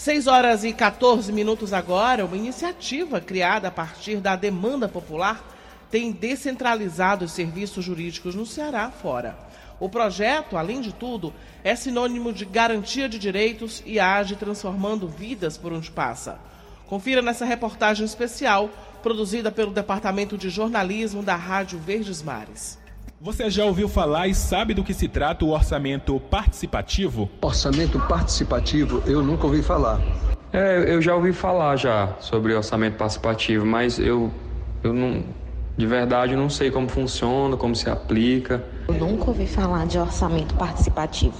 6 horas e 14 minutos agora, uma iniciativa criada a partir da demanda popular tem descentralizado os serviços jurídicos no Ceará fora. O projeto, além de tudo, é sinônimo de garantia de direitos e age transformando vidas por onde passa. Confira nessa reportagem especial produzida pelo Departamento de Jornalismo da Rádio Verdes Mares. Você já ouviu falar e sabe do que se trata o orçamento participativo? Orçamento participativo eu nunca ouvi falar. É, eu já ouvi falar já sobre orçamento participativo, mas eu, eu não, de verdade, eu não sei como funciona, como se aplica. Eu nunca ouvi falar de orçamento participativo.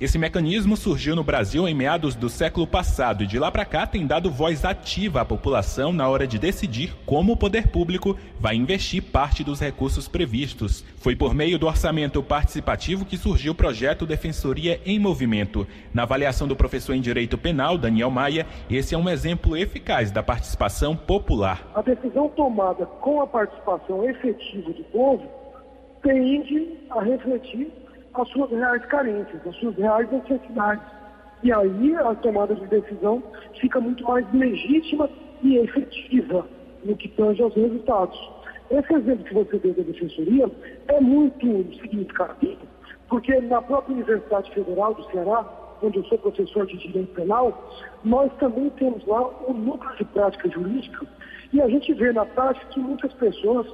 Esse mecanismo surgiu no Brasil em meados do século passado e de lá para cá tem dado voz ativa à população na hora de decidir como o poder público vai investir parte dos recursos previstos. Foi por meio do orçamento participativo que surgiu o projeto Defensoria em Movimento. Na avaliação do professor em Direito Penal, Daniel Maia, esse é um exemplo eficaz da participação popular. A decisão tomada com a participação efetiva do povo tende a refletir as suas reais carências, as suas reais necessidades. E aí a tomada de decisão fica muito mais legítima e efetiva no que tange aos resultados. Esse exemplo que você deu da defensoria é muito significativo, porque na própria Universidade Federal do Ceará, onde eu sou professor de direito penal, nós também temos lá o núcleo de prática jurídica e a gente vê na prática que muitas pessoas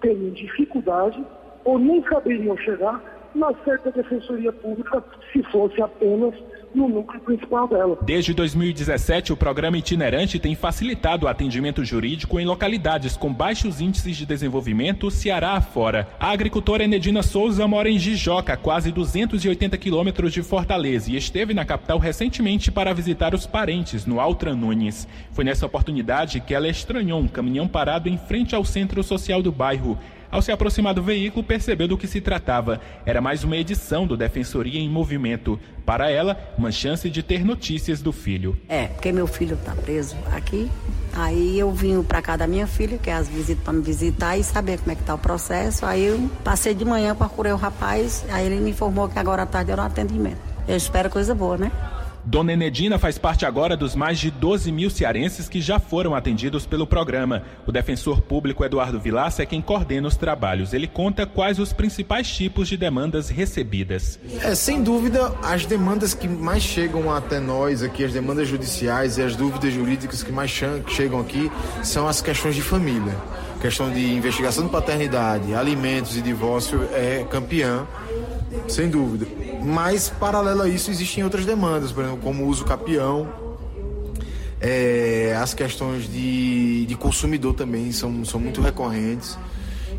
têm dificuldade ou nem saberiam chegar na certa defensoria pública se fosse apenas no núcleo principal dela. Desde 2017, o programa itinerante tem facilitado o atendimento jurídico em localidades com baixos índices de desenvolvimento, Ceará afora. A agricultora Enedina Souza mora em Jijoca, quase 280 quilômetros de Fortaleza, e esteve na capital recentemente para visitar os parentes no Altran Nunes. Foi nessa oportunidade que ela estranhou um caminhão parado em frente ao centro social do bairro. Ao se aproximar do veículo, percebeu do que se tratava. Era mais uma edição do Defensoria em Movimento. Para ela, uma chance de ter notícias do filho. É, porque meu filho está preso aqui. Aí eu vim para cá da minha filha, que é as visitas para me visitar e saber como é que está o processo. Aí eu passei de manhã, procurei o rapaz, aí ele me informou que agora à tarde era um atendimento. Eu espero coisa boa, né? Dona Enedina faz parte agora dos mais de 12 mil cearenses que já foram atendidos pelo programa. O defensor público Eduardo Vilaça é quem coordena os trabalhos. Ele conta quais os principais tipos de demandas recebidas. É, sem dúvida, as demandas que mais chegam até nós aqui, as demandas judiciais e as dúvidas jurídicas que mais chegam aqui são as questões de família. Questão de investigação de paternidade, alimentos e divórcio é campeã, sem dúvida. Mas, paralelo a isso, existem outras demandas, por exemplo, como o uso capião. É, as questões de, de consumidor também são, são muito recorrentes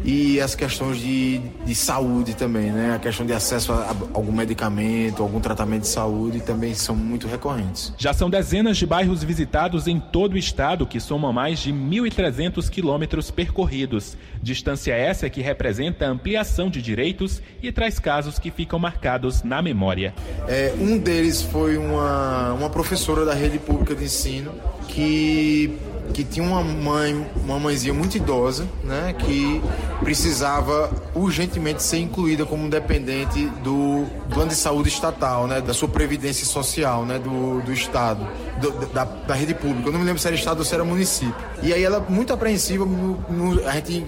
e as questões de, de saúde também, né? A questão de acesso a, algum medicamento, algum tratamento de saúde também são muito recorrentes. Já são dezenas de bairros visitados em todo o estado, que somam mais de 1.300 quilômetros percorridos. Distância essa que representa ampliação de direitos e traz casos que ficam marcados na memória. É, um deles foi uma, uma professora da rede pública de ensino que que tinha uma mãe, uma mãezinha muito idosa, né, que precisava urgentemente ser incluída como dependente do plano de saúde estatal, né, da sua previdência social, né, do, do estado, do, da, da rede pública. Eu não me lembro se era estado ou se era município. E aí ela muito apreensiva, no, no, a gente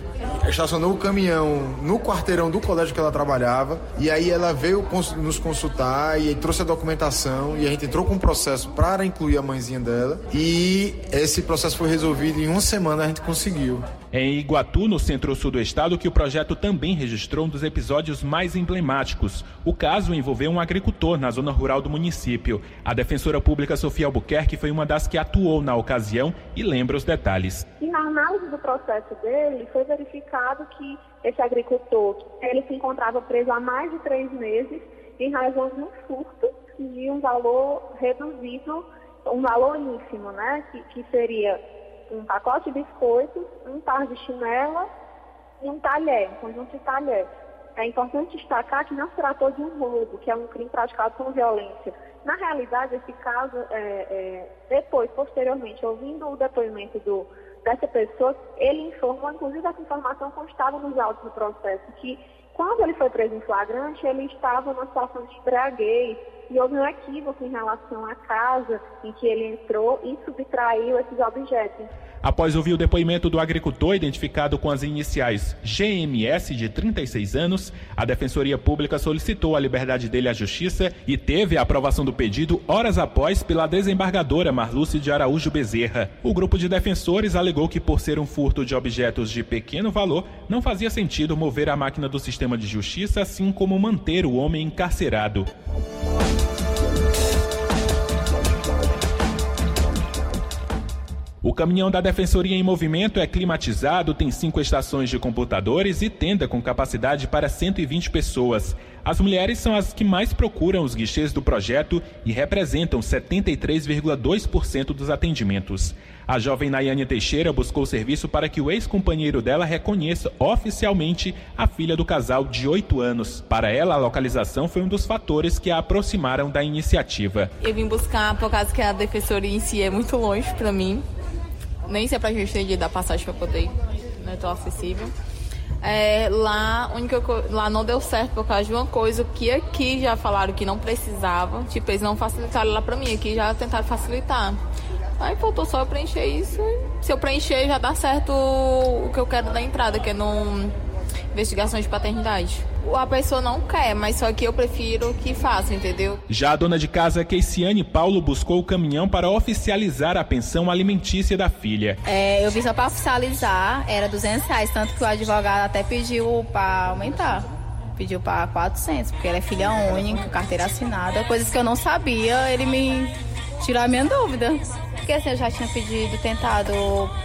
estacionou o caminhão no quarteirão do colégio que ela trabalhava e aí ela veio nos consultar e trouxe a documentação e a gente entrou com um processo para incluir a mãezinha dela e esse processo foi resolvido em uma semana a gente conseguiu. É em Iguatu, no centro-sul do estado, que o projeto também registrou um dos episódios mais emblemáticos. O caso envolveu um agricultor na zona rural do município. A defensora pública Sofia Albuquerque foi uma das que atuou na ocasião e lembra os detalhes. E na análise do processo dele, foi verificado que esse agricultor ele se encontrava preso há mais de três meses em razão de um furto de um valor reduzido, um valor ínfimo, né? Que, que seria um pacote de biscoitos, um par de chinela e um talher, um conjunto de talher. É importante destacar que não se tratou de um roubo, que é um crime praticado com violência. Na realidade, esse caso, é, é, depois, posteriormente, ouvindo o depoimento do, dessa pessoa, ele informou, inclusive essa informação constava nos autos do processo, que quando ele foi preso em flagrante, ele estava numa situação de embriaguez, e houve um equívoco em relação à casa em que ele entrou e subtraiu esses objetos. Após ouvir o depoimento do agricultor identificado com as iniciais GMS de 36 anos, a Defensoria Pública solicitou a liberdade dele à Justiça e teve a aprovação do pedido horas após pela desembargadora Marluce de Araújo Bezerra. O grupo de defensores alegou que por ser um furto de objetos de pequeno valor, não fazia sentido mover a máquina do sistema de justiça, assim como manter o homem encarcerado. O caminhão da Defensoria em Movimento é climatizado, tem cinco estações de computadores e tenda com capacidade para 120 pessoas. As mulheres são as que mais procuram os guichês do projeto e representam 73,2% dos atendimentos. A jovem Nayane Teixeira buscou serviço para que o ex-companheiro dela reconheça oficialmente a filha do casal de 8 anos. Para ela, a localização foi um dos fatores que a aproximaram da iniciativa. Eu vim buscar por causa que a defensoria em si é muito longe para mim nem se é pra gente de dar passagem pra poder ir, não é tão acessível. É, lá, única, lá não deu certo por causa de uma coisa que aqui já falaram que não precisava. Tipo, eles não facilitaram lá pra mim, aqui já tentaram facilitar. Aí faltou só eu preencher isso. Se eu preencher, já dá certo o que eu quero da entrada, que é não investigação de paternidade. A pessoa não quer, mas só que eu prefiro que faça, entendeu? Já a dona de casa, Keiciane Paulo, buscou o caminhão para oficializar a pensão alimentícia da filha. É, eu vim só para oficializar, era 200 reais, tanto que o advogado até pediu para aumentar pediu para 400, porque ela é filha única, carteira assinada, coisas que eu não sabia, ele me tirou a minha dúvida. Porque assim, eu já tinha pedido, tentado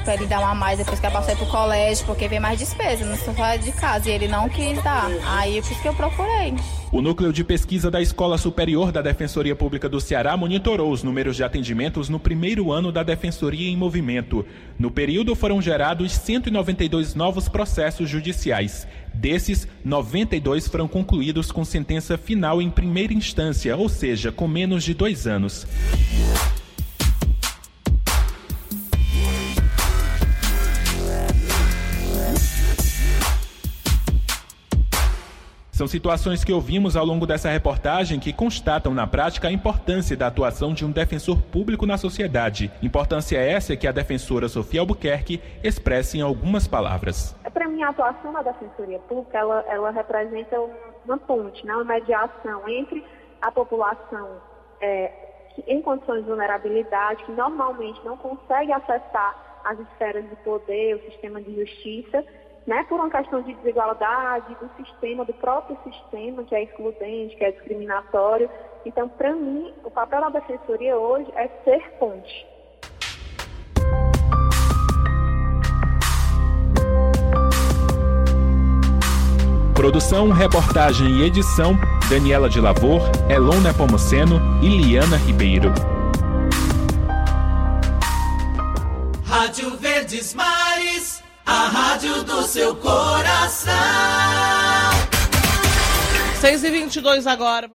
para ele dar uma mais depois que ela passou pro colégio, porque vem mais despesa, não sou de casa, e ele não quis dar. Aí por isso que eu procurei. O núcleo de pesquisa da Escola Superior da Defensoria Pública do Ceará monitorou os números de atendimentos no primeiro ano da Defensoria em movimento. No período foram gerados 192 novos processos judiciais. Desses, 92 foram concluídos com sentença final em primeira instância, ou seja, com menos de dois anos. São situações que ouvimos ao longo dessa reportagem que constatam na prática a importância da atuação de um defensor público na sociedade. Importância essa que a defensora Sofia Albuquerque expressa em algumas palavras. Para mim, a atuação da defensoria pública, ela, ela representa uma ponte, né, uma mediação entre a população é, que, em condições de vulnerabilidade, que normalmente não consegue acessar as esferas de poder, o sistema de justiça, né, por uma questão de desigualdade do sistema, do próprio sistema, que é excludente, que é discriminatório. Então, para mim, o papel da defensoria hoje é ser ponte. Produção, reportagem e edição: Daniela de Lavor, Elon Nepomuceno e Liana Ribeiro. Rádio Verdes Mares. A rádio do seu coração. 6 e 22 agora.